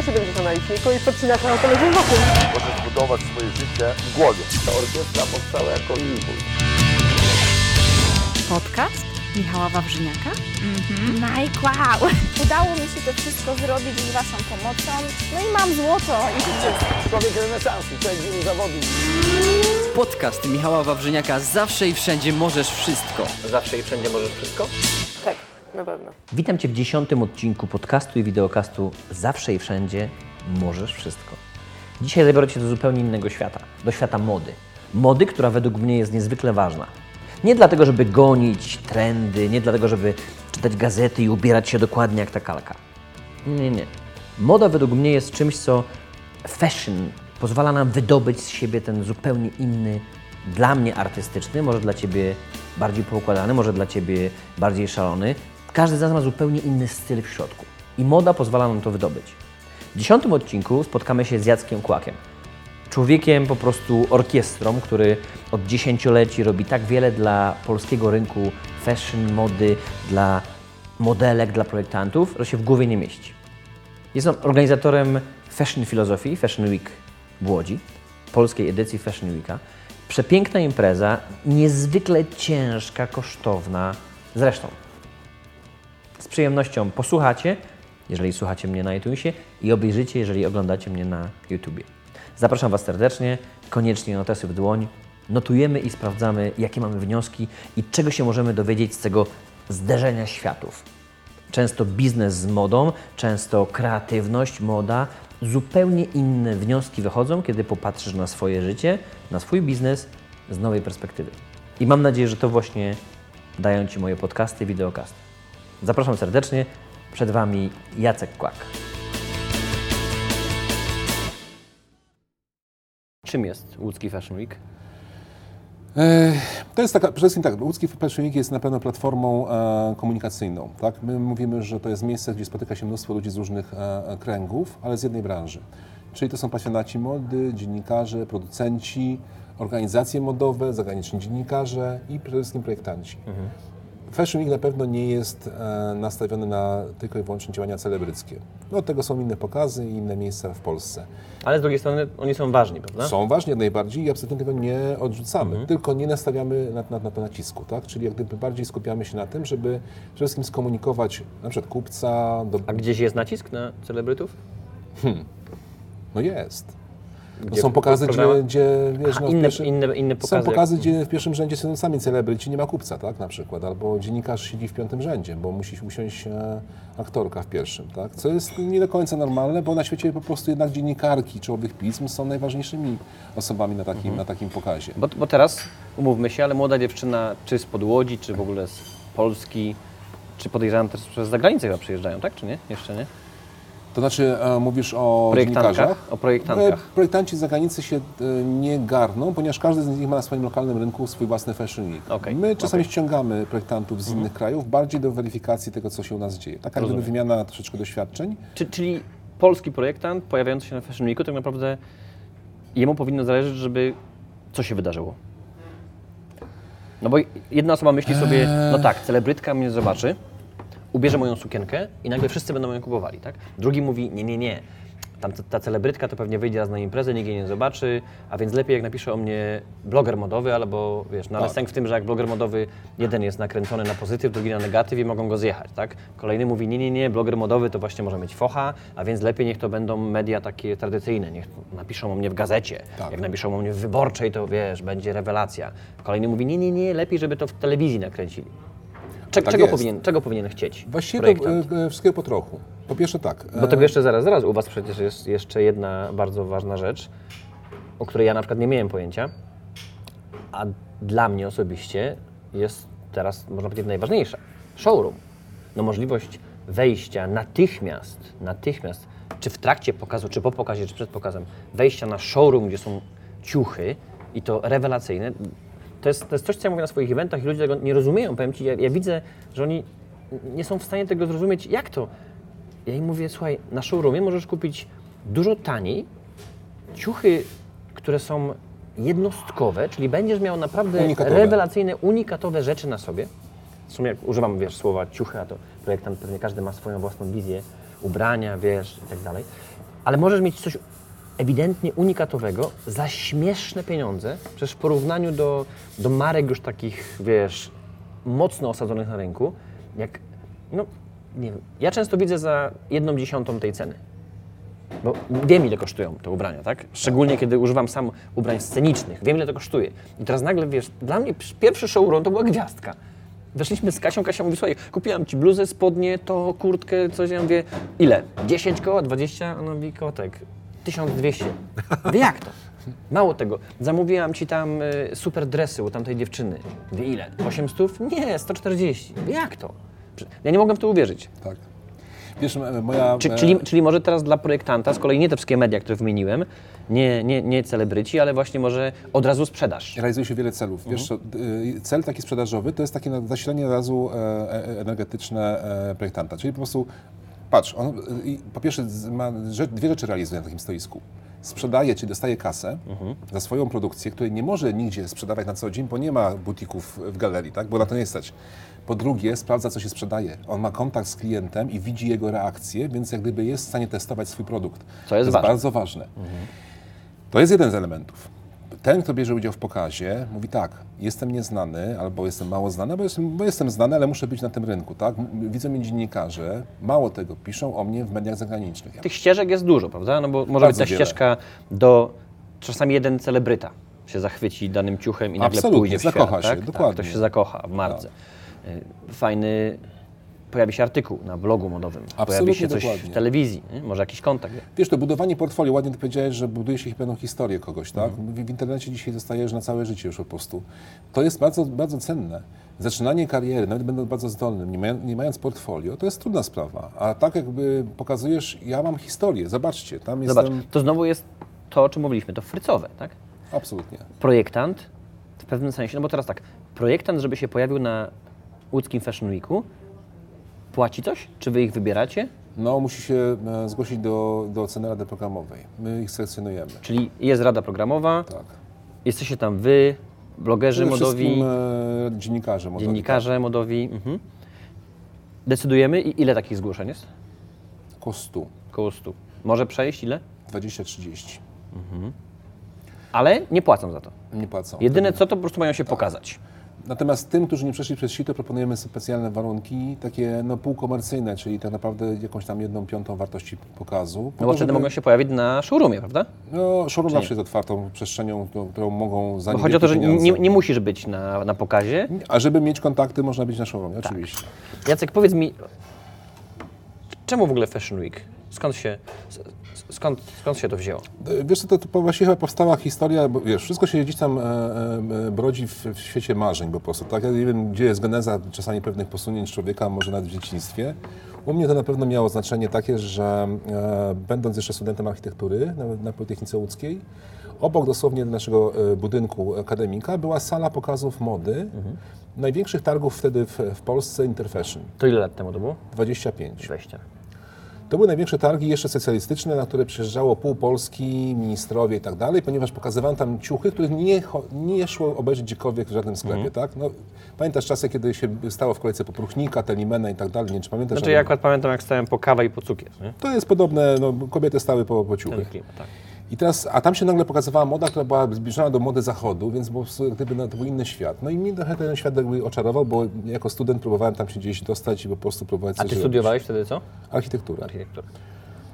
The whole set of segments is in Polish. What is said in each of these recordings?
lata 70 na liczniku i podcinasz na telewizję wokół. Możesz budować swoje życie w głowie. Ta orkiestra powstała jako impuls. Podcast Michała Wawrzyniaka. Mike, wow! Udało mi się to wszystko zrobić z Waszą pomocą. No i mam złoto i życie. Człowiek renesansu, człowiek wielu zawodów. Podcast Michała Wawrzyniaka Zawsze i wszędzie możesz wszystko. Zawsze i wszędzie możesz wszystko? Na pewno. Witam Cię w dziesiątym odcinku podcastu i wideokastu Zawsze i wszędzie możesz wszystko. Dzisiaj zabiorę Cię do zupełnie innego świata, do świata mody. Mody, która według mnie jest niezwykle ważna. Nie dlatego, żeby gonić trendy, nie dlatego, żeby czytać gazety i ubierać się dokładnie jak ta kalka. Nie, nie. Moda według mnie jest czymś, co fashion pozwala nam wydobyć z siebie ten zupełnie inny, dla mnie artystyczny, może dla Ciebie bardziej poukładany, może dla Ciebie bardziej szalony. Każdy z nas ma zupełnie inny styl w środku. I moda pozwala nam to wydobyć. W dziesiątym odcinku spotkamy się z Jackiem Kłakiem. Człowiekiem, po prostu orkiestrą, który od dziesięcioleci robi tak wiele dla polskiego rynku fashion, mody, dla modelek, dla projektantów, że się w głowie nie mieści. Jest on organizatorem Fashion Filozofii, Fashion Week w Łodzi, polskiej edycji Fashion Weeka. Przepiękna impreza, niezwykle ciężka, kosztowna. Zresztą, z przyjemnością posłuchacie, jeżeli słuchacie mnie na iTunesie i obejrzycie, jeżeli oglądacie mnie na YouTubie. Zapraszam Was serdecznie, koniecznie notesy w dłoń. Notujemy i sprawdzamy, jakie mamy wnioski i czego się możemy dowiedzieć z tego zderzenia światów. Często biznes z modą, często kreatywność, moda. Zupełnie inne wnioski wychodzą, kiedy popatrzysz na swoje życie, na swój biznes z nowej perspektywy. I mam nadzieję, że to właśnie dają Ci moje podcasty, wideokasty. Zapraszam serdecznie. Przed Wami Jacek Kłak. Czym jest łódzki Fashion Week? E, To jest taka, przede wszystkim tak, Łódzki Fashion Week jest na pewno platformą e, komunikacyjną. Tak? My mówimy, że to jest miejsce, gdzie spotyka się mnóstwo ludzi z różnych e, kręgów, ale z jednej branży. Czyli to są pasjonaci mody, dziennikarze, producenci, organizacje modowe, zagraniczni dziennikarze i przede wszystkim projektanci. Fashion Week na pewno nie jest e, nastawiony na tylko i wyłącznie działania celebryckie. No, od tego są inne pokazy i inne miejsca w Polsce. Ale z drugiej strony oni są ważni, prawda? Są ważni jak najbardziej i absolutnie tego nie odrzucamy, tylko nie nastawiamy na, na, na to nacisku, tak? Czyli jak gdyby bardziej skupiamy się na tym, żeby przede wszystkim skomunikować na przykład kupca, do... A gdzieś jest nacisk na celebrytów? no jest. No Gdzie? są pokazy, gdzie, gdzie wiesz, Aha, no, inne- pierwszym- inne- inne pokazy, Są pokazy, jak- gdzie w pierwszym rzędzie są sami celebryci, nie ma kupca, tak? Na przykład, albo dziennikarz siedzi w piątym rzędzie, bo musi usiąść e, aktorka w pierwszym, tak? Co jest nie do końca normalne, bo na świecie po prostu jednak dziennikarki czołowych pism są najważniejszymi osobami na takim, na takim pokazie. Bo, bo teraz, umówmy się, ale młoda dziewczyna, czy z Podłodzi, czy w ogóle z Polski, czy podejrzewam też przez zagranicę chyba przyjeżdżają, tak? Czy nie? Jeszcze nie? To znaczy, e, mówisz o dziennikarzach? O projektantkach. E, Projektanci z zagranicy się e, nie garną, ponieważ każdy z nich ma na swoim lokalnym rynku swój własny fashion week. Okej, My czasami. Mhm. ściągamy projektantów z innych krajów bardziej do weryfikacji tego, co się u nas dzieje. Taka jakby wymiana troszeczkę doświadczeń. Czy, czyli polski projektant pojawiający się na Fashion Weeku, tak naprawdę jemu powinno zależeć, żeby co się wydarzyło? No bo jedna osoba myśli sobie, no tak, celebrytka mnie zobaczy, ubierze moją sukienkę i nagle wszyscy będą ją kupowali, tak? Drugi mówi, nie, nie, nie, tam ta, ta celebrytka to pewnie wyjdzie raz na imprezę, nikt jej nie zobaczy, a więc lepiej jak napisze o mnie bloger modowy, albo wiesz, no ale Tak. sęk w tym, że jak bloger modowy jeden jest nakręcony na pozytyw, drugi na negatyw i mogą go zjechać, tak? Kolejny mówi, nie, nie, nie, bloger modowy to właśnie może mieć focha, a więc lepiej niech to będą media takie tradycyjne, niech napiszą o mnie w gazecie, Tak. jak napiszą o mnie w Wyborczej, to wiesz, będzie rewelacja. Kolejny mówi, nie, nie, nie, lepiej, żeby to w telewizji nakręcili. Cze- Tak czego, jest. powinien, czego powinien chcieć Właściwie projektant? to e, e, wszystkiego po trochu. Po pierwsze tak. Bo e, tego jeszcze zaraz, zaraz. U Was przecież jest jeszcze jedna bardzo ważna rzecz, o której ja na przykład nie miałem pojęcia, a dla mnie osobiście jest teraz, można powiedzieć, najważniejsza. Showroom. No możliwość wejścia natychmiast, natychmiast, czy w trakcie pokazu, czy po pokazie, czy przed pokazem, wejścia na showroom, gdzie są ciuchy i to rewelacyjne. To jest, to jest coś, co ja mówię na swoich eventach i ludzie tego nie rozumieją. Powiem Ci, ja, ja widzę, że oni nie są w stanie tego zrozumieć, jak to. Ja im mówię, słuchaj, na showroomie możesz kupić dużo taniej ciuchy, które są jednostkowe, czyli będziesz miał naprawdę Unikatowe. rewelacyjne, unikatowe rzeczy na sobie. W sumie jak używam, wiesz, słowa ciuchy, a to projektant pewnie każdy ma swoją własną wizję ubrania, wiesz, i tak dalej. ale możesz mieć coś ewidentnie unikatowego za śmieszne pieniądze. Przecież w porównaniu do, do marek już takich, wiesz, mocno osadzonych na rynku, jak, no, nie wiem, ja często widzę za jedną dziesiątą tej ceny. Bo wiem, ile kosztują te ubrania, tak? Szczególnie, kiedy używam sam ubrań scenicznych. Wiem, ile to kosztuje. I teraz nagle, wiesz, dla mnie pierwszy showroom to była gwiazdka. Weszliśmy z Kasią, Kasia mówi, słuchaj, kupiłam Ci bluzę, spodnie, to, kurtkę, coś, ja mówię, ile? 10 koła, 20? Ona mówi, kotek, 1200. Mówię, jak to? Mało tego, zamówiłam Ci tam y, super dresy u tamtej dziewczyny. Mówię, ile? 800? Nie, 140. Mówię, jak to? Ja nie mogłem w to uwierzyć. Tak. Wiesz, e, moja... Czy, e, czyli, czyli może teraz dla projektanta, z kolei nie te wszystkie media, które wymieniłem, nie, nie, nie celebryci, ale właśnie może od razu sprzedaż. Realizuje się wiele celów. Wiesz, co, y, cel taki sprzedażowy to jest takie na- zasilenie razu e, e, energetyczne e, projektanta. Czyli po prostu, patrz, on po pierwsze ma, że, dwie rzeczy realizuje na takim stoisku. Sprzedaje, czyli dostaje kasę za swoją produkcję, której nie może nigdzie sprzedawać na co dzień, bo nie ma butików w galerii, tak? bo na to nie stać. Po drugie, sprawdza, co się sprzedaje. On ma kontakt z klientem i widzi jego reakcję, więc jak gdyby jest w stanie testować swój produkt. Co jest to ważne. bardzo ważne. To jest jeden z elementów. Ten, kto bierze udział w pokazie, mówi tak, jestem nieznany albo jestem mało znany, bo jestem, bo jestem znany, ale muszę być na tym rynku. Tak? Widzą mnie dziennikarze, mało tego, piszą o mnie w mediach zagranicznych. Tych ścieżek jest dużo, prawda? No bo może Bardzo być ta wiele. ścieżka do... Czasami jeden celebryta się zachwyci danym ciuchem i nagle Absolutnie, pójdzie w świat, zakocha się, tak? dokładnie. Tak. Tak, ktoś się zakocha w marce. Y, Fajny... Pojawi się artykuł na blogu modowym, pojawi Absolutnie się coś dokładnie. w telewizji, nie? może jakiś kontakt. Wiesz, to budowanie portfolio, ładnie ty powiedziałeś, że buduje się pewną historię kogoś, tak? Mhm. W, internecie dzisiaj dostajesz na całe życie już po prostu. To jest bardzo, bardzo cenne. Zaczynanie kariery, nawet będąc bardzo zdolnym, nie, mają, nie mając portfolio, to jest trudna sprawa. A tak jakby pokazujesz, ja mam historię, zobaczcie, tam Zobacz, jestem... to znowu jest to, o czym mówiliśmy, to frycowe, tak? Absolutnie. projektant w pewnym sensie, no bo teraz tak, projektant, żeby się pojawił na łódzkim Fashion Weeku, płaci coś? Czy wy ich wybieracie? No, musi się e, zgłosić do, do oceny rady programowej. My ich selekcjonujemy. Czyli jest rada programowa, Tak. jesteście tam wy, blogerzy Przede modowi, e, dziennikarze modowi. dziennikarze modowi. Mhm. Decydujemy i ile takich zgłoszeń jest? Tak. Około 100, Koło 100. Może przejść ile? 20-30. Ale nie płacą za to. Nie płacą. Jedyne co, to po prostu mają się pokazać. Natomiast tym, którzy nie przeszli przez sito, proponujemy specjalne warunki, takie no, półkomercyjne, czyli tak naprawdę jakąś tam jedną piątą wartości pokazu. po No bo to, wtedy żeby- mogą się pojawić na showroomie, prawda? No, showroom zawsze jest otwartą przestrzenią, którą, mogą za Bo chodzi o to, że nie, nie musisz być na, na pokazie. A żeby mieć kontakty, można być na showroomie, Tak. oczywiście. Jacek, powiedz mi, czemu w ogóle Fashion Week? Skąd się, skąd, skąd się to wzięło? E, Wiesz to, to właściwie chyba powstała historia, bo wiesz, wszystko się gdzieś tam e, e, brodzi w, w świecie marzeń po prostu, tak? Ja nie wiem, gdzie jest geneza czasami pewnych posunięć człowieka, może nawet w dzieciństwie. U mnie to na pewno miało znaczenie takie, że e, będąc jeszcze studentem architektury na, na Politechnice Łódzkiej, obok dosłownie naszego e, budynku akademika była sala pokazów mody, największych targów wtedy w, w Polsce Interfashion, To ile lat temu to było? 25. 20. To były największe targi jeszcze socjalistyczne, na które przyjeżdżało pół Polski, ministrowie i tak dalej, ponieważ pokazywano tam ciuchy, których nie, nie szło obejrzeć gdziekolwiek w żadnym sklepie, Mhm. tak? No, pamiętasz czasy, kiedy się stało w kolejce po Pruchnika, Telimena i tak dalej, nie wiem, czy pamiętasz? Znaczy ja akurat pamiętam, jak stałem po kawę i po cukier. Nie? To jest podobne, no, kobiety stały po, po ciuchy. Ten klimat, tak. I teraz, a tam się nagle pokazywała moda, która była zbliżona do mody zachodu, więc jak gdyby no, to był inny świat. No i mnie trochę ten świat jakby oczarował, bo jako student próbowałem tam się gdzieś dostać i po prostu próbować A ty robić. studiowałeś wtedy co? Architekturę. Architekturę.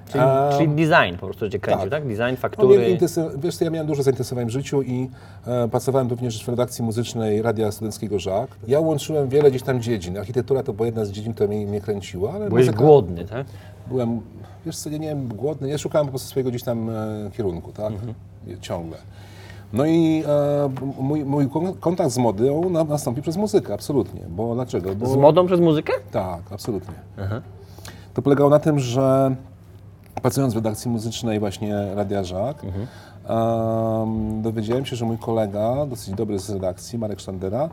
Czyli, A- czyli design po prostu cię kręcił, tak? tak. Design, No, faktury. intensy- wiesz co, ja miałem dużo zainteresowań w życiu i e, pracowałem również w redakcji muzycznej Radia Studenckiego Żak. Ja łączyłem wiele gdzieś tam dziedzin. Architektura to była jedna z dziedzin, która mnie, mnie kręciła, ale Byłeś muzyka- głodny, tak? Byłem, wiesz co, ja nie wiem, głodny. Ja szukałem po prostu swojego gdzieś tam e, kierunku, tak? Ciągle. No i e, mój, mój kon- kontakt z modą na, nastąpił przez muzykę, absolutnie. Bo dlaczego? Bo, Z modą przez muzykę? tak, absolutnie. To polegało na tym, że pracując w redakcji muzycznej właśnie Radia Żak, em, dowiedziałem się, że mój kolega, dosyć dobry z redakcji, Marek Sztandera,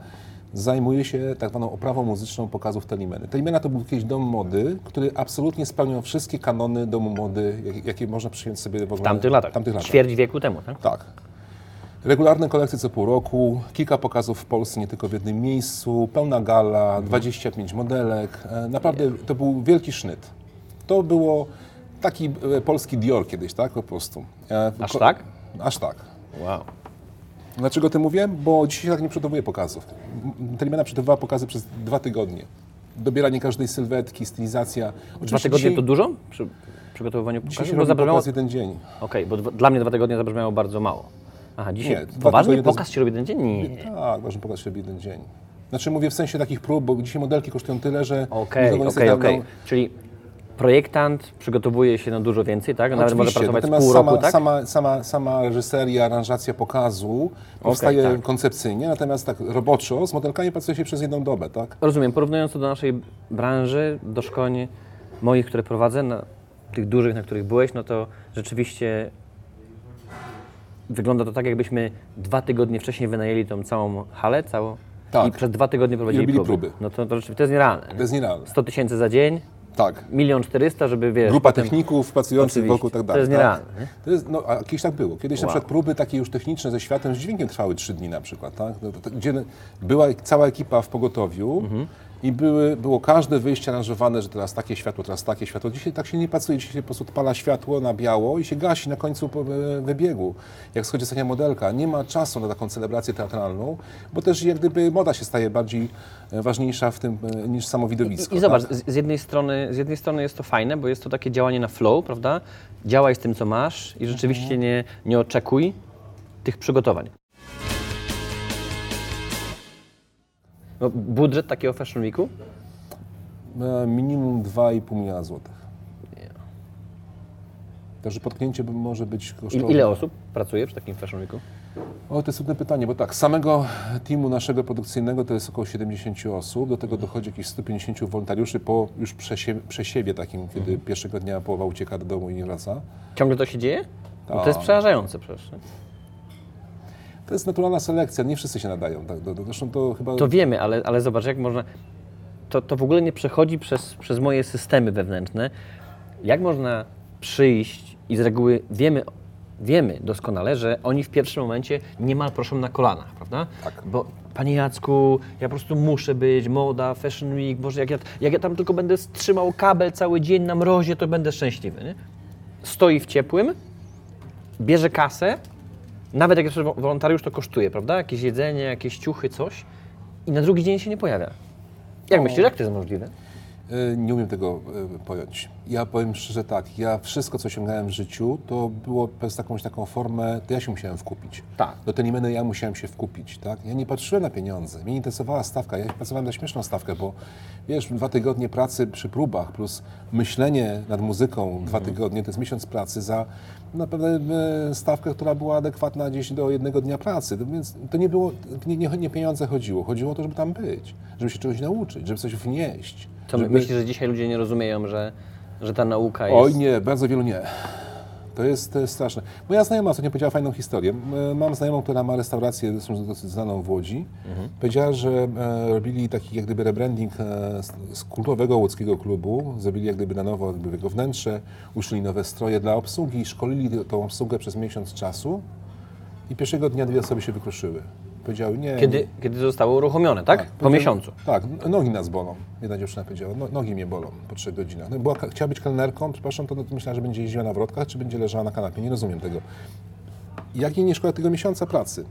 zajmuje się tak zwaną oprawą muzyczną pokazów Telimeny. Telimena to był jakiś dom mody, który absolutnie spełniał wszystkie kanony domu mody, jak- jakie można przyjąć sobie w ogóle W tamtych latach. Tamtych latach. Ćwierć wieku temu, tak? Tak. Regularne kolekcje co pół roku, kilka pokazów w Polsce, nie tylko w jednym miejscu, pełna gala, 25 modelek. E, Naprawdę to był wielki sznyt. To było taki e, polski Dior kiedyś, tak? Po prostu. Aż ko- tak? Aż tak. Wow. Dlaczego o tym mówię? Bo dzisiaj tak nie przygotowuję pokazów. Telimena przygotowała pokazy przez dwa tygodnie. Dobieranie każdej sylwetki, stylizacja. Dwa Oczywiście tygodnie dzisiaj, to dużo przy przygotowywaniu się Bo zabrzmiało... pokaz jeden dzień. Okej, bo dwa, dla mnie dwa tygodnie zabrzmiało bardzo mało. Aha, dzisiaj Nie, dwa to jest- pokaz się robi jeden dzień? Nie. Tak, ważny pokaz się robi jeden dzień. Znaczy mówię w sensie takich prób, bo dzisiaj modelki kosztują tyle, że... Okej, nie okej, okej. no, Czyli projektant przygotowuje się na dużo więcej, tak? Nawet może Oczywiście, pracować natomiast pół sama, roku, tak? sama, sama, sama reżyseria, aranżacja pokazu powstaje tak. koncepcyjnie, natomiast tak roboczo z modelkami pracuje się przez jedną dobę, tak? Rozumiem. Porównując to do naszej branży, do szkoleń moich, które prowadzę, na tych dużych, na których byłeś, no to rzeczywiście wygląda to tak, jakbyśmy dwa tygodnie wcześniej wynajęli tą całą halę, całą Tak. i przez dwa tygodnie prowadzili próby. próby. No to, to rzeczywiście to jest nierealne. To jest nierealne. 100 tysięcy za dzień, Tak. milion czterysta, żeby wiesz... Grupa techników pracujących Oczywiście. wokół tak To dalej. jest tak? nierealne, nie? To jest, no, a kiedyś tak było. Kiedyś na Wow. przykład próby takie już techniczne ze światem, z dźwiękiem trwały trzy dni na przykład, tak? No, to, to, gdzie była cała ekipa w pogotowiu Mhm. I były, było każde wyjście aranżowane, że teraz takie światło, teraz takie światło. Dzisiaj tak się nie pracuje, dzisiaj się po prostu odpala światło na biało i się gasi na końcu e, wybiegu. Jak schodzi ostatnia modelka, nie ma czasu na taką celebrację teatralną, bo też jak gdyby moda się staje bardziej e, ważniejsza w tym e, niż samo widowisko. I, i zobacz, tak? z, z, jednej strony, z jednej strony jest to fajne, bo jest to takie działanie na flow, prawda? Działaj z tym, co masz i rzeczywiście nie, nie oczekuj tych przygotowań. No, budżet takiego Fashion Weeku? E, Minimum 2,5 miliona złotych. Także potknięcie by może być I, kosztowne. ile osób pracuje przy takim Fashion Weeku? O, to jest trudne pytanie, bo tak, samego teamu naszego produkcyjnego to jest około 70 osób, do tego dochodzi jakieś 150 wolontariuszy po już przesie, przesiewie takim, kiedy Mhm. pierwszego dnia połowa ucieka do domu i nie wraca. Ciągle to się dzieje? No to jest Tak. przerażające przecież. nie? To jest naturalna selekcja, nie wszyscy się nadają. Tak, do, do, zresztą to chyba... To wiemy, ale, ale zobacz, jak można. To, to w ogóle nie przechodzi przez, przez moje systemy wewnętrzne. Jak można przyjść i z reguły wiemy, wiemy doskonale, że oni w pierwszym momencie niemal proszą na kolanach, prawda? Tak. Bo Panie Jacku, ja po prostu muszę być, moda, fashion week, Boże, jak ja, jak ja tam tylko będę trzymał kabel cały dzień na mrozie, to będę szczęśliwy. Nie? Stoi w ciepłym, bierze kasę, nawet jak jest wolontariusz, to kosztuje, prawda? Jakieś jedzenie, jakieś ciuchy, coś i na drugi dzień się nie pojawia. Jak myślisz, jak to jest możliwe? E, Nie umiem tego e, pojąć. Ja powiem szczerze tak, ja wszystko, co osiągałem w życiu, to było przez jakąś taką formę, to ja się musiałem wkupić. Tak. Do Telimeny ja musiałem się wkupić, tak? Ja nie patrzyłem na pieniądze, mnie nie interesowała stawka, ja pracowałem na śmieszną stawkę, bo wiesz, dwa tygodnie pracy przy próbach plus myślenie nad muzyką dwa tygodnie, to jest miesiąc pracy za naprawdę e, stawkę, która była adekwatna gdzieś do jednego dnia pracy. To Więc to nie było, nie, nie, nie pieniądze chodziło, chodziło o to, żeby tam być, żeby się czegoś nauczyć, żeby coś wnieść. To żeby... myślisz, że dzisiaj ludzie nie rozumieją, że, że ta nauka jest... Oj nie, bardzo wielu nie. To jest, to jest straszne. Moja znajoma ostatnio powiedziała fajną historię. Mam znajomą, która ma restaurację zresztą dosyć znaną w Łodzi. Powiedziała, że e, robili taki jak gdyby rebranding e, z, kultowego łódzkiego klubu. Zrobili jak gdyby na nowo jakby jego wnętrze, uszyli nowe stroje dla obsługi, szkolili tą obsługę przez miesiąc czasu i pierwszego dnia dwie osoby się wykruszyły. Powiedziały nie. Kiedy, kiedy zostało uruchomione, tak? po powiedziałem- miesiącu. Tak, nogi nas bolą. Jedna dziewczyna powiedziała, no, nogi mnie bolą po trzech godzinach. No, była, chciała być kelnerką, przepraszam, to myślała, że będzie jeździła na wrotkach, czy będzie leżała na kanapie. Nie rozumiem tego. Jak jej nie szkoda tego miesiąca pracy?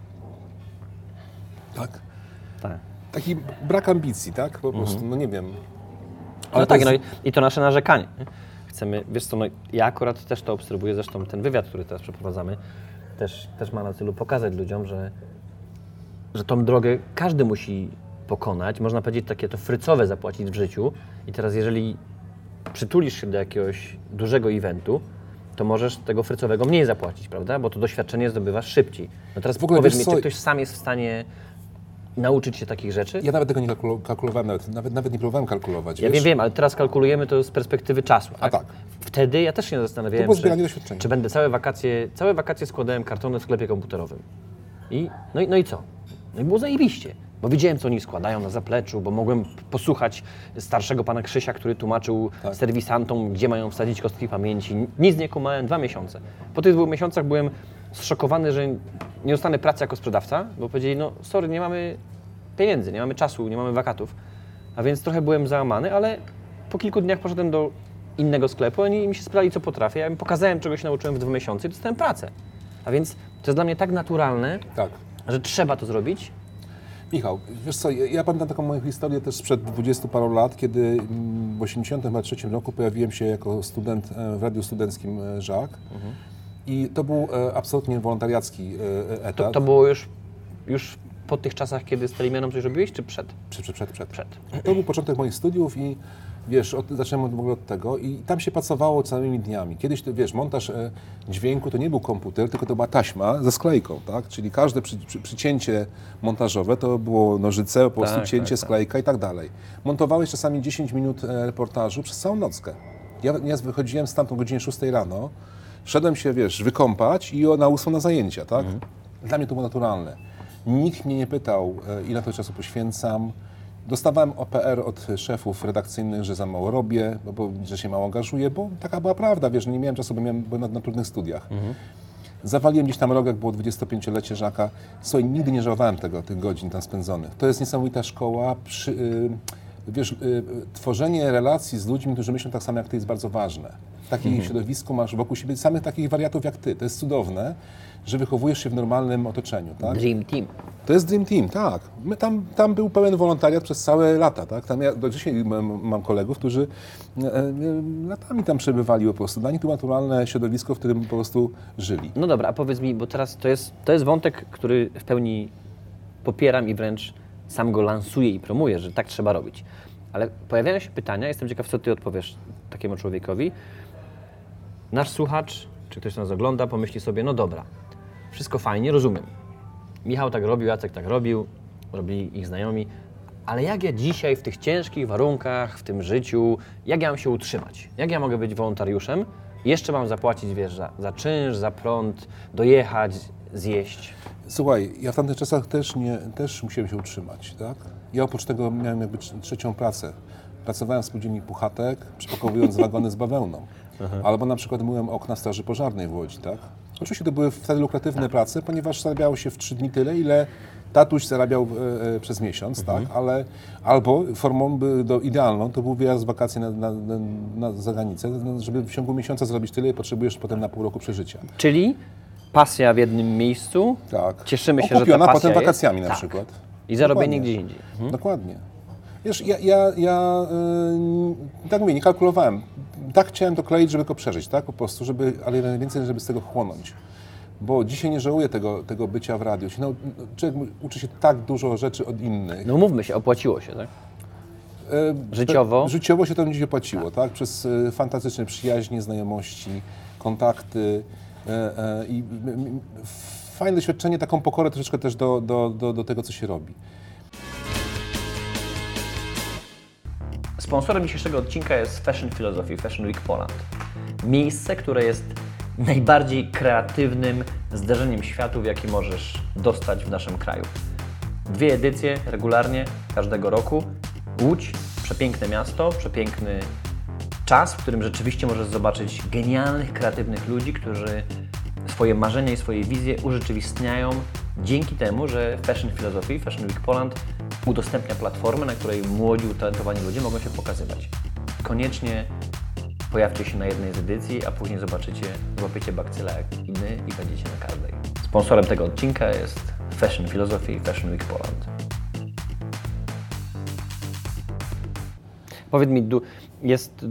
Tak. Tak. Taki brak ambicji, tak? Po prostu, no nie wiem. No to tak, jest- no i, to nasze narzekanie. nie? Chcemy, wiesz co, no, ja akurat też to obserwuję, zresztą ten wywiad, który teraz przeprowadzamy, też, też ma na celu pokazać ludziom, że, że tą drogę każdy musi pokonać, można powiedzieć takie to frycowe zapłacić w życiu i teraz jeżeli przytulisz się do jakiegoś dużego eventu, to możesz tego frycowego mniej zapłacić, prawda? Bo to doświadczenie zdobywasz szybciej. No teraz W ogóle powiedz mi, co- czy ktoś sam jest w stanie nauczyć się takich rzeczy? Ja nawet tego nie kalkulo- kalkulowałem, nawet, nawet, nawet nie próbowałem kalkulować. Ja wiesz? wiem, wiem, ale teraz kalkulujemy to z perspektywy czasu. Tak? tak. Wtedy ja też się zastanawiałem, To było czy, czy będę całe wakacje, całe wakacje składałem kartony w sklepie komputerowym. I, no, i, no i co? No i było zajebiście. Bo widziałem, co oni składają na zapleczu, bo mogłem posłuchać starszego pana Krzysia, który tłumaczył Tak. serwisantom, gdzie mają wsadzić kostki pamięci. Nic nie kumałem, dwa miesiące. Po tych dwóch miesiącach byłem zszokowany, że nie dostanę pracy jako sprzedawca, bo powiedzieli, no sorry, nie mamy pieniędzy, nie mamy czasu, nie mamy wakatów. A więc trochę byłem załamany, ale po kilku dniach poszedłem do innego sklepu, oni mi się spytali, co potrafię. Ja im pokazałem, czego się nauczyłem w dwa miesiące i dostałem pracę. A więc to jest dla mnie tak naturalne, Tak. Że trzeba to zrobić. Michał, wiesz co, ja, pamiętam taką moją historię też sprzed 20 paru lat, kiedy w 83 roku pojawiłem się jako student e, w radiu studenckim e, Żak. I to był e, absolutnie wolontariacki e, e, To, to było już, już po tych czasach, kiedy z Telimieną coś robiłeś, czy przed? Przed, przed, przed, przed. Przed. To był początek moich studiów i wiesz, od, zacząłem w ogóle od tego i tam się pracowało całymi dniami. Kiedyś, to, wiesz, montaż e, dźwięku to nie był komputer, tylko to była taśma ze sklejką, tak? Czyli każde przy, przy, przycięcie montażowe to było nożyce, po prostu Tak, cięcie, tak, tak. sklejka i tak dalej. Montowałeś czasami 10 minut e, reportażu przez całą nockę. Ja, ja wychodziłem stamtąd o godzinie 6 rano, szedłem się, wiesz, wykąpać i na ósmą na zajęcia, tak? Dla mnie to było naturalne. Nikt mnie nie pytał, e, ile to czasu poświęcam. Dostawałem OPR od szefów redakcyjnych, że za mało robię, bo, bo, że się mało angażuję, bo taka była prawda, wiesz, nie miałem czasu, bo miałem byłem na, na trudnych studiach. Zawaliłem gdzieś tam rok, jak było 25-lecie Żaka. Słuchaj, nigdy nie żałowałem tego, tych godzin tam spędzonych. To jest niesamowita szkoła. Przy, y, wiesz, y, tworzenie relacji z ludźmi, którzy myślą tak samo jak ty, jest bardzo ważne. W takim środowisku masz wokół siebie samych takich wariatów jak ty. To jest cudowne, że wychowujesz się w normalnym otoczeniu, tak? Dream Team. To jest Dream Team, tak. My tam, tam był pełen wolontariat przez całe lata, tak. Tam ja do dzisiaj mam, mam kolegów, którzy e, e, latami tam przebywali po prostu. Dla nich to naturalne środowisko, w którym po prostu żyli. No dobra, a powiedz mi, bo teraz to jest, to jest wątek, który w pełni popieram i wręcz sam go lansuję i promuję, że tak trzeba robić. Ale pojawiają się pytania, jestem ciekaw, co ty odpowiesz takiemu człowiekowi. Nasz słuchacz, czy ktoś nas ogląda, pomyśli sobie, no dobra, wszystko fajnie, rozumiem. Michał tak robił, Jacek tak robił, robili ich znajomi, ale jak ja dzisiaj w tych ciężkich warunkach, w tym życiu, jak ja mam się utrzymać? Jak ja mogę być wolontariuszem? Jeszcze mam zapłacić, wiesz, za, za czynsz, za prąd, dojechać, zjeść. Słuchaj, ja w tamtych czasach też, nie, też musiałem się utrzymać, tak? Ja oprócz tego miałem jakby trz- trzecią pracę. Pracowałem w spółdzielni Puchatek, przepakowując wagony z bawełną. Albo na przykład myłem okna Straży Pożarnej w Łodzi, tak? Oczywiście to były wtedy lukratywne prace, ponieważ zarabiało się w trzy dni tyle, ile tatuś zarabiał e, e, przez miesiąc, tak? Ale albo formą by, do, idealną to był wyjazd w wakacje na, na, na, na zagranicę, żeby w ciągu miesiąca zrobić tyle, ile potrzebujesz potem na pół roku przeżycia. Czyli pasja w jednym miejscu, Tak. cieszymy się, że ta Okupiona pasja potem jest. wakacjami na Tak. przykład. i zarobienie gdzieś indziej. Mhm. Dokładnie. Wiesz, ja, ja, ja yy, tak mówię, nie kalkulowałem. Tak chciałem to kleić, żeby go przeżyć, tak? Po prostu, żeby, ale najwięcej, żeby z tego chłonąć. Bo dzisiaj nie żałuję tego, tego bycia w radiu. No, człowiek uczy się tak dużo rzeczy od innych. No mówmy się, opłaciło się, tak? E, Życiowo? e, Życiowo się to będzie opłaciło, tak? Przez e, fantastyczne przyjaźnie, znajomości, kontakty i m, m, fajne doświadczenie, taką pokorę troszeczkę też do, do, do, do tego, co się robi. Sponsorem dzisiejszego odcinka jest Fashion Philosophy, Fashion Week Poland. Miejsce, które jest najbardziej kreatywnym zderzeniem światów, jaki możesz dostać w naszym kraju. Dwie edycje regularnie każdego roku. Łódź, przepiękne miasto, przepiękny czas, w którym rzeczywiście możesz zobaczyć genialnych, kreatywnych ludzi, którzy swoje marzenia i swoje wizje urzeczywistniają dzięki temu, że Fashion Philosophy, Fashion Week Poland udostępnia platformę, na której młodzi, utalentowani ludzie mogą się pokazywać. Koniecznie pojawcie się na jednej z edycji, a później zobaczycie, złapiecie bakcyla jak i my i będziecie na każdej. Sponsorem tego odcinka jest Fashion Philosophy, Fashion Week Poland. Powiedz mi, jest,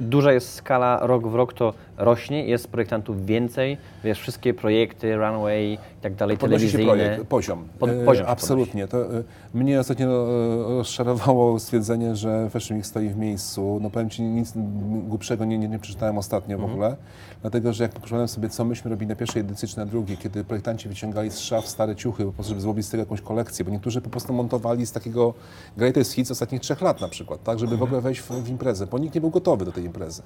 duża jest skala, rok w rok to rośnie, jest projektantów więcej, wiesz, wszystkie projekty, runway i tak dalej, Podnosi się telewizyjne. projekt, poziom. Pod- E, poziom się Absolutnie. To, e, mnie ostatnio e, rozczarowało stwierdzenie, że Fashion Week stoi w miejscu. No powiem Ci, nic głupszego nie, nie, nie przeczytałem ostatnio Mhm. w ogóle, dlatego że jak przypomniałem sobie, co myśmy robili na pierwszej edycji czy na drugiej, kiedy projektanci wyciągali z szaf stare ciuchy, po prostu, żeby zrobić z tego jakąś kolekcję, bo niektórzy po prostu montowali z takiego greatest hits ostatnich trzech lat na przykład, tak, żeby w ogóle wejść w, w imprezę, bo nikt nie był gotowy do tej imprezy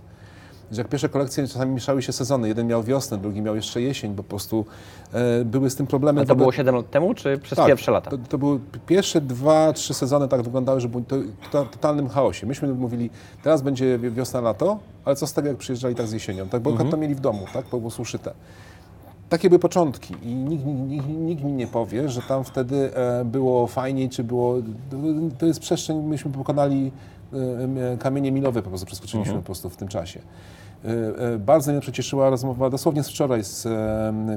że jak pierwsze kolekcje czasami mieszały się sezony. Jeden miał wiosnę, drugi miał jeszcze jesień, bo po prostu e, były z tym problemy. A w to było 7 lat temu, czy przez tak, pierwsze lata? To, to były pierwsze dwa, trzy sezony tak wyglądały, że były to, to, totalnym chaosie. Myśmy mówili, teraz będzie wi- wiosna, lato, ale co z tego, jak przyjeżdżali tak z jesienią, tak, bo Mhm. to mieli w domu, tak, po prostu szyte. Takie były początki i nikt, nikt, nikt mi nie powie, że tam wtedy e, było fajniej, czy było... To jest przestrzeń, myśmy pokonali kamienie milowe po prostu przeskoczyliśmy po prostu w tym czasie. Bardzo mnie przecieszyła rozmowa dosłownie z wczoraj z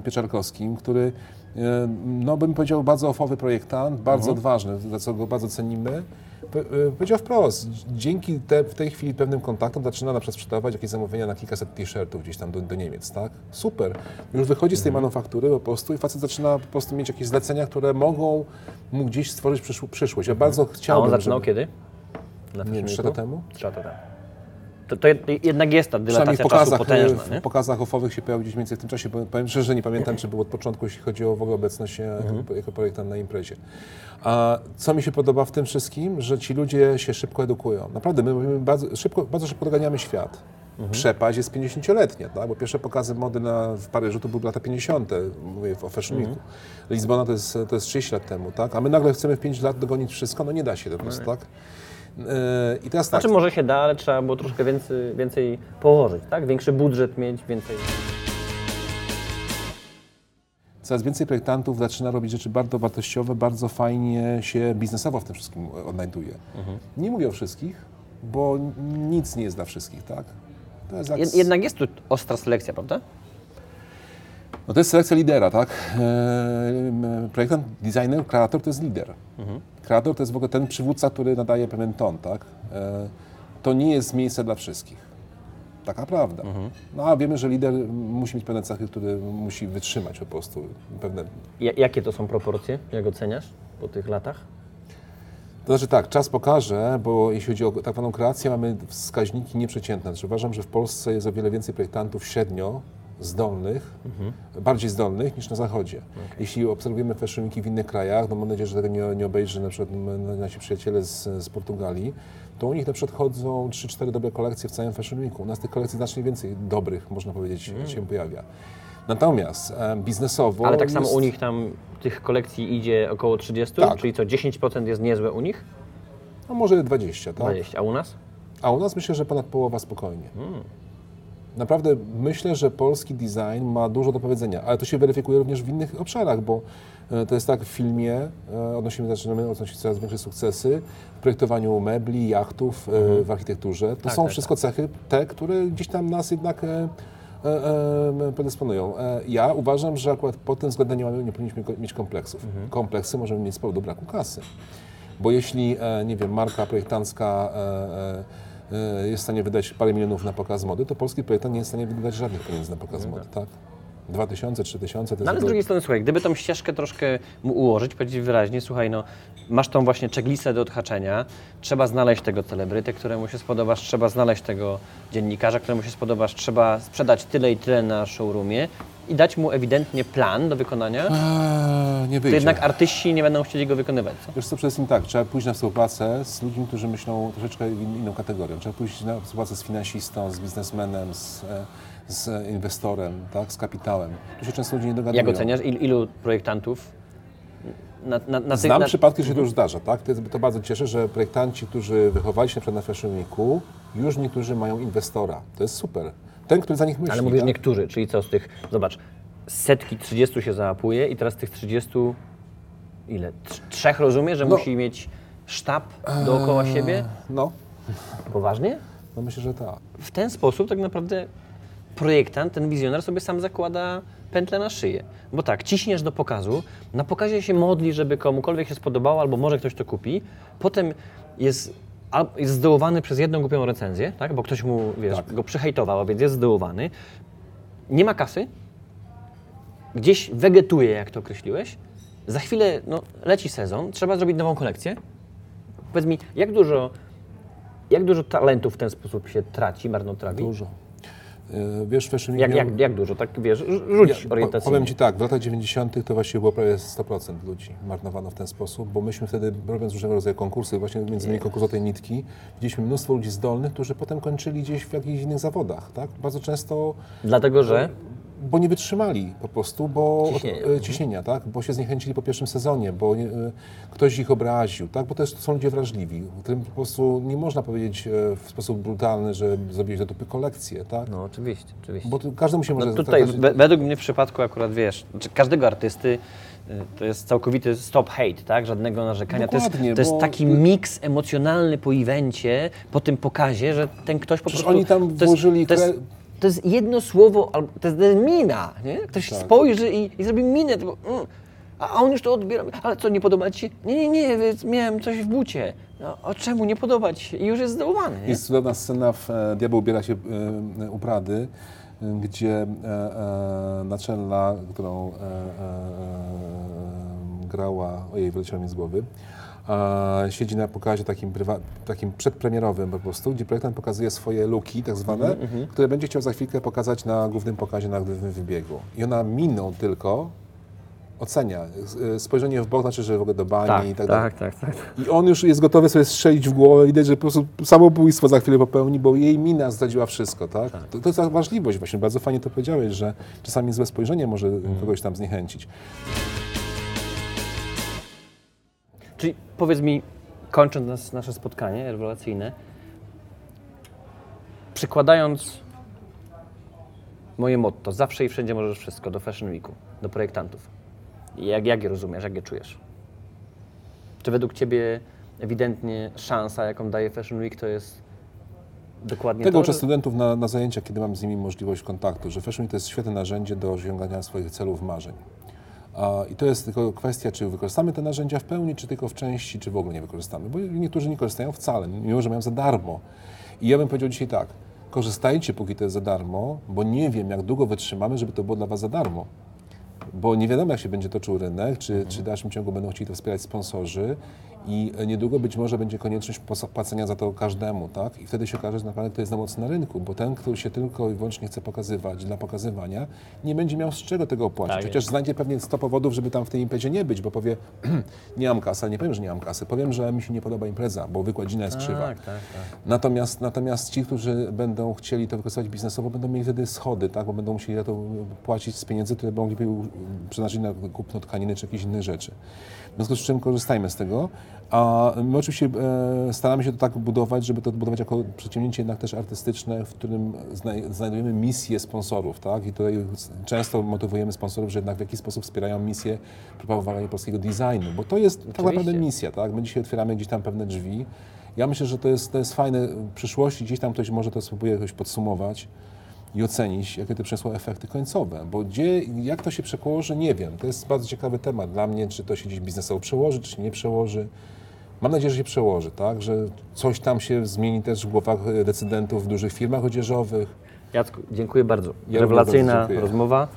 Pieczarkowskim, który, no bym powiedział, bardzo ofowy projektant, bardzo odważny, za co go bardzo cenimy. Po- Powiedział wprost, dzięki te, w tej chwili pewnym kontaktom zaczyna na przykład sprzedawać jakieś zamówienia na kilkaset t-shirtów gdzieś tam do, do Niemiec, tak? Super. Już wychodzi z tej manufaktury po prostu i facet zaczyna po prostu mieć jakieś zlecenia, które mogą mu gdzieś stworzyć przyszł- przyszłość. Ja bardzo A chciałbym, on zaczynał żeby... kiedy? Na Nie trzy lata temu? Trzy lata temu. To, to jed- jednak jest ta dylatacja czasu pokazach, e, potężna, nie? w pokazach ofowych się pojawił gdzieś mniej więcej w tym czasie. bo Powiem szczerze, że nie pamiętam, czy był od początku, jeśli chodzi o w ogóle obecność e, Mhm. jako, jako projektant na imprezie. A co mi się podoba w tym wszystkim, że ci ludzie się szybko edukują. Naprawdę, my, bardzo, szybko, bardzo szybko doganiamy świat. Mhm. Przepaść jest 50-letnia, tak? bo pierwsze pokazy mody na, w Paryżu to były lata 50., mówię o Fashion Mhm. Weeku. Lizbona to jest, to jest 30 lat temu, tak? a my nagle chcemy w 5 lat dogonić wszystko, no nie da się po prostu, tak? E, I teraz tak, Znaczy może się da, ale trzeba było troszkę więcej, więcej położyć, tak? Większy budżet mieć, więcej... Coraz więcej projektantów zaczyna robić rzeczy bardzo wartościowe, bardzo fajnie się biznesowo w tym wszystkim odnajduje. Nie mówię o wszystkich, bo nic nie jest dla wszystkich, tak? To jest, jak jednak jest tu ostra selekcja, prawda? no to jest selekcja lidera, tak? E, m, projektant, designer, kreator to jest lider. Kreator to jest w ogóle ten przywódca, który nadaje pewien ton, tak? E, to nie jest miejsce dla wszystkich. Taka prawda. No a wiemy, że lider musi mieć pewne cechy, które musi wytrzymać po prostu. Pewne Ja, jakie to są proporcje, jak oceniasz po tych latach? To znaczy tak, czas pokaże, bo jeśli chodzi o tak zwaną kreację, mamy wskaźniki nieprzeciętne. Znaczy uważam, że w Polsce jest o wiele więcej projektantów średnio zdolnych, bardziej zdolnych niż na Zachodzie. Jeśli obserwujemy fashion weeki w innych krajach, no mam nadzieję, że tego nie, nie obejrzy na przykład nasi przyjaciele z, z Portugalii, to u nich na przykład chodzą 3-4 dobre kolekcje w całym fashion weeku. U nas tych kolekcji znacznie więcej dobrych, można powiedzieć, się pojawia. Natomiast e, biznesowo... Ale tak samo jest- u nich tam tych kolekcji idzie około 30, Tak. czyli co, 10% jest niezłe u nich? No może 20, tak? 20, a u nas? A u nas myślę, że ponad połowa spokojnie. Naprawdę myślę, że polski design ma dużo do powiedzenia, ale to się weryfikuje również w innych obszarach, bo e, to jest tak w filmie, e, odnosimy, zaczynamy odnosić coraz większe sukcesy w projektowaniu mebli, jachtów, e, w architekturze. To Tak, są tak, wszystko cechy te, które gdzieś tam nas jednak predysponują. Ja uważam, że akurat pod tym względem nie, mamy, nie powinniśmy mieć kompleksów. Kompleksy możemy mieć z powodu braku kasy. Bo jeśli, nie wiem, marka projektancka jest w stanie wydać parę milionów na pokaz mody, to polski projektant nie jest w stanie wydać żadnych pieniędzy na pokaz mody, tak? 2000, 3000 to No ale z drugiej strony, słuchaj, gdyby tą ścieżkę troszkę mu ułożyć, powiedzieć wyraźnie, słuchaj, no, masz tą właśnie checklistę do odhaczenia, trzeba znaleźć tego celebrytę, któremu się spodobasz, trzeba znaleźć tego dziennikarza, któremu się spodobasz, trzeba sprzedać tyle i tyle na showroomie i dać mu ewidentnie plan do wykonania, Eee, nie to wyjdzie. jednak artyści nie będą chcieli go wykonywać, co? Wiesz co, przede wszystkim tak, trzeba pójść na współpracę z ludźmi, którzy myślą troszeczkę in- inną kategorią. Trzeba pójść na współpracę z finansistą, z biznesmenem, z, e, z inwestorem, tak, z kapitałem. Tu się często ludzie nie dogadują. Jak oceniasz, il, ilu projektantów na, na, na. Znam na, przypadki, że się to już zdarza, tak? To, to bardzo cieszę, że projektanci, którzy wychowali się na przykład na Fashion Weeku, już niektórzy mają inwestora. To jest super. Ten, który za nich myśli. Ale mówisz tak? niektórzy, czyli co z tych, zobacz, setki 30 się załapuje i teraz tych 30, ile? Trz- Trzech rozumie, że No. musi mieć sztab dookoła siebie? No, Poważnie? no myślę, że tak. W ten sposób tak naprawdę projektant, ten wizjoner sobie sam zakłada pętlę na szyję. Bo tak, ciśniesz do pokazu, na pokazie się modli, żeby komukolwiek się spodobało, albo może ktoś to kupi, potem jest, jest zdołowany przez jedną głupią recenzję, tak? bo ktoś mu, wiesz, Tak. go przyhejtował, a więc jest zdołowany. Nie ma kasy, gdzieś wegetuje, jak to określiłeś. Za chwilę no, leci sezon, trzeba zrobić nową kolekcję. Powiedz mi, jak dużo, jak dużo talentu w ten sposób się traci, marnotrawi? Dużo. E, Wiesz, Fashion Week Jak, miał- jak, jak dużo, tak wiesz, rzuć Ja, orientacyjnie. Powiem Ci tak, w latach 90. to właściwie było prawie 100% ludzi marnowano w ten sposób, bo myśmy wtedy, robiąc różnego rodzaju konkursy, właśnie między innymi konkurs o tej nitki, widzieliśmy mnóstwo ludzi zdolnych, którzy potem kończyli gdzieś w jakichś innych zawodach, tak? Bardzo często Dlatego, że bo nie wytrzymali po prostu, bo Ciśnienia. e, ciśnienia, tak? bo się zniechęcili po pierwszym sezonie, bo nie, e, ktoś ich obraził, tak? bo też to są ludzie wrażliwi, którym po prostu nie można powiedzieć e, w sposób brutalny, że zrobiłeś do dupy kolekcję, tak? No oczywiście, oczywiście. Bo każdemu się może... No tutaj, we, według mnie w przypadku akurat, wiesz, znaczy każdego artysty to jest całkowity stop hate, tak? Żadnego narzekania. To jest, Dokładnie, to jest bo- taki miks emocjonalny po evencie, po tym pokazie, że ten ktoś po Przecież prostu... oni tam to jest- włożyli To jest, to jest jedno słowo, albo to jest mina, nie? Ktoś Tak. spojrzy i, i zrobi minę, tylko, mm, a on już to odbiera. Ale co, nie podoba ci się? Nie, nie, nie, więc miałem coś w bucie. No, a czemu nie podobać się? I już jest zdołowany, nie? Jest cudowna scena w e, Diabeł ubiera się e, u Prady, e, gdzie e, e, naczelna, którą e, e, e, grała, ojej, wyleciało mi z głowy, siedzi na pokazie takim, takim przedpremierowym po prostu, gdzie projektant pokazuje swoje luki tak zwane, które będzie chciał za chwilkę pokazać na głównym pokazie, na głównym wybiegu. I ona miną tylko ocenia. S- Spojrzenie w bok znaczy, że w ogóle do bani i tak dalej. tak, tak. I on już jest gotowy sobie strzelić w głowę, widać, że po prostu samobójstwo za chwilę popełni, bo jej mina zdradziła wszystko, tak? To, to jest ta wrażliwość właśnie, bardzo fajnie to powiedziałeś, że czasami złe spojrzenie może kogoś tam zniechęcić. Czyli powiedz mi, kończąc nas, nasze spotkanie rewelacyjne, przykładając moje motto, zawsze i wszędzie możesz wszystko, do Fashion Weeku, do projektantów. Jak, jak je rozumiesz, jak je czujesz? Czy według Ciebie ewidentnie szansa, jaką daje Fashion Week, to jest dokładnie Tego to? uczę studentów na, na zajęciach, kiedy mam z nimi możliwość kontaktu, że Fashion Week to jest świetne narzędzie do osiągania swoich celów, marzeń. I to jest tylko kwestia, czy wykorzystamy te narzędzia w pełni, czy tylko w części, czy w ogóle nie wykorzystamy. Bo niektórzy nie korzystają wcale, mimo że mają za darmo. I ja bym powiedział dzisiaj tak, korzystajcie, póki to jest za darmo, bo nie wiem, jak długo wytrzymamy, żeby to było dla Was za darmo. Bo nie wiadomo, jak się będzie toczył rynek, czy, czy w dalszym ciągu będą chcieli to wspierać sponsorzy i niedługo być może będzie konieczność płacenia za to każdemu, tak? I wtedy się okaże, że naprawdę to jest za mocno na rynku, bo ten, kto się tylko i wyłącznie chce pokazywać dla pokazywania, nie będzie miał z czego tego opłacić. Tak Chociaż znajdzie pewnie 100 powodów, żeby tam w tej imprezie nie być, bo powie, nie mam kasy, nie powiem, że nie mam kasy, powiem, że mi się nie podoba impreza, bo wykładzina jest krzywa. Tak, tak, tak. Natomiast, natomiast ci, którzy będą chcieli to wykorzystywać biznesowo, będą mieli wtedy schody, tak? bo będą musieli za to płacić z pieniędzy, które mogliby przeznaczyć na kupno tkaniny czy jakieś innych rzeczy. W związku z czym korzystajmy z tego. A my oczywiście e, staramy się to tak budować, żeby to budować jako przedsięwzięcie jednak też artystyczne, w którym znaj- znajdujemy misję sponsorów. Tak? I tutaj często motywujemy sponsorów, że jednak w jakiś sposób wspierają misję propagowania polskiego designu, bo to jest tak naprawdę misja. Tak? My dzisiaj otwieramy gdzieś tam pewne drzwi. Ja myślę, że to jest, to jest fajne w przyszłości. Gdzieś tam ktoś może to spróbuje jakoś podsumować i ocenić, jakie to przyniosło efekty końcowe. Bo gdzie, jak to się przełoży, nie wiem. To jest bardzo ciekawy temat dla mnie, czy to się gdzieś biznesowo przełoży, czy się nie przełoży. Mam nadzieję, że się przełoży, tak? Że coś tam się zmieni też w głowach e, decydentów w dużych firmach odzieżowych. Jacku, dziękuję bardzo. Ja Rewelacyjna bardzo dziękuję. rozmowa.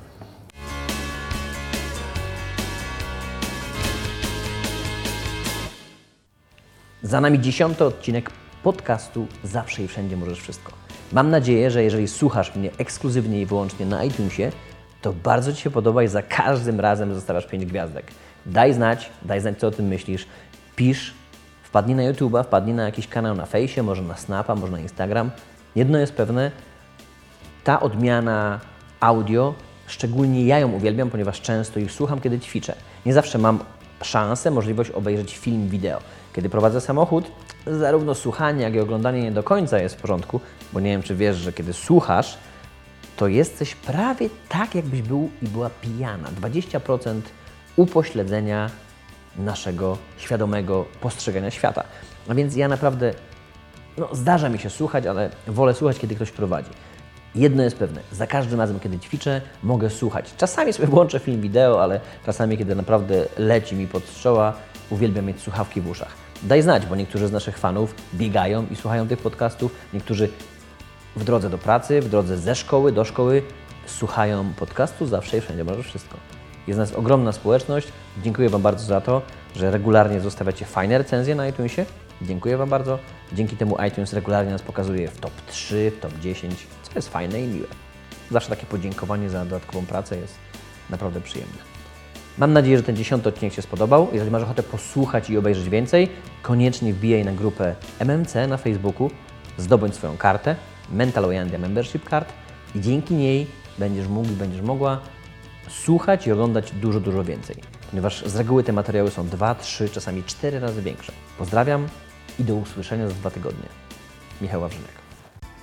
Za nami dziesiąty odcinek podcastu Zawsze i Wszędzie Możesz Wszystko. Mam nadzieję, że jeżeli słuchasz mnie ekskluzywnie i wyłącznie na iTunesie, to bardzo Ci się podoba i za każdym razem zostawiasz 5 gwiazdek. Daj znać, daj znać, co o tym myślisz. Pisz, wpadnij na YouTube'a, wpadnij na jakiś kanał na fejsie, może na Snapa, może na Instagram. Jedno jest pewne, ta odmiana audio, szczególnie ja ją uwielbiam, ponieważ często ich słucham, kiedy ćwiczę. Nie zawsze mam szansę, możliwość obejrzeć film wideo. Kiedy prowadzę samochód, zarówno słuchanie, jak i oglądanie nie do końca jest w porządku, bo nie wiem, czy wiesz, że kiedy słuchasz, to jesteś prawie tak, jakbyś był i była pijana. 20% upośledzenia naszego świadomego postrzegania świata. A więc ja naprawdę no, zdarza mi się słuchać, ale wolę słuchać, kiedy ktoś prowadzi. Jedno jest pewne, za każdym razem, kiedy ćwiczę, mogę słuchać. Czasami sobie włączę film wideo, ale czasami, kiedy naprawdę leci mi pod strzała, uwielbiam mieć słuchawki w uszach. Daj znać, bo niektórzy z naszych fanów biegają i słuchają tych podcastów, niektórzy w drodze do pracy, w drodze ze szkoły do szkoły słuchają podcastu Zawsze i Wszędzie Możesz Wszystko. Jest nas ogromna społeczność. Dziękuję Wam bardzo za to, że regularnie zostawiacie fajne recenzje na iTunesie. Dziękuję Wam bardzo. Dzięki temu iTunes regularnie nas pokazuje w top 3, w top 10, co jest fajne i miłe. Zawsze takie podziękowanie za dodatkową pracę jest naprawdę przyjemne. Mam nadzieję, że ten dziesiąty odcinek się spodobał. Jeżeli masz ochotę posłuchać i obejrzeć więcej, koniecznie wbijaj na grupę MMC na Facebooku, zdobądź swoją kartę, Mental Oyandia Membership Card i dzięki niej będziesz mógł i będziesz mogła słuchać i oglądać dużo, dużo więcej. Ponieważ z reguły te materiały są dwa, trzy, czasami cztery razy większe. Pozdrawiam i do usłyszenia za dwa tygodnie. Michał Wawrzyniak.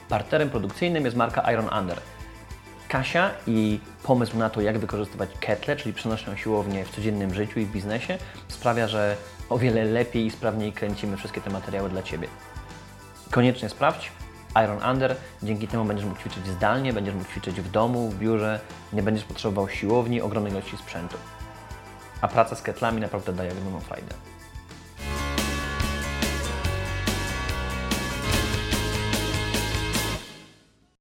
Partnerem produkcyjnym jest marka Iron Under. Kasia i pomysł na to, jak wykorzystywać ketle, czyli przenośną siłownię w codziennym życiu i w biznesie, sprawia, że o wiele lepiej i sprawniej kręcimy wszystkie te materiały dla Ciebie. Koniecznie sprawdź Iron Under, dzięki temu będziesz mógł ćwiczyć zdalnie, będziesz mógł ćwiczyć w domu, w biurze, nie będziesz potrzebował siłowni, ogromnej ilości sprzętu. A praca z ketlami naprawdę daje ogromną frajdę.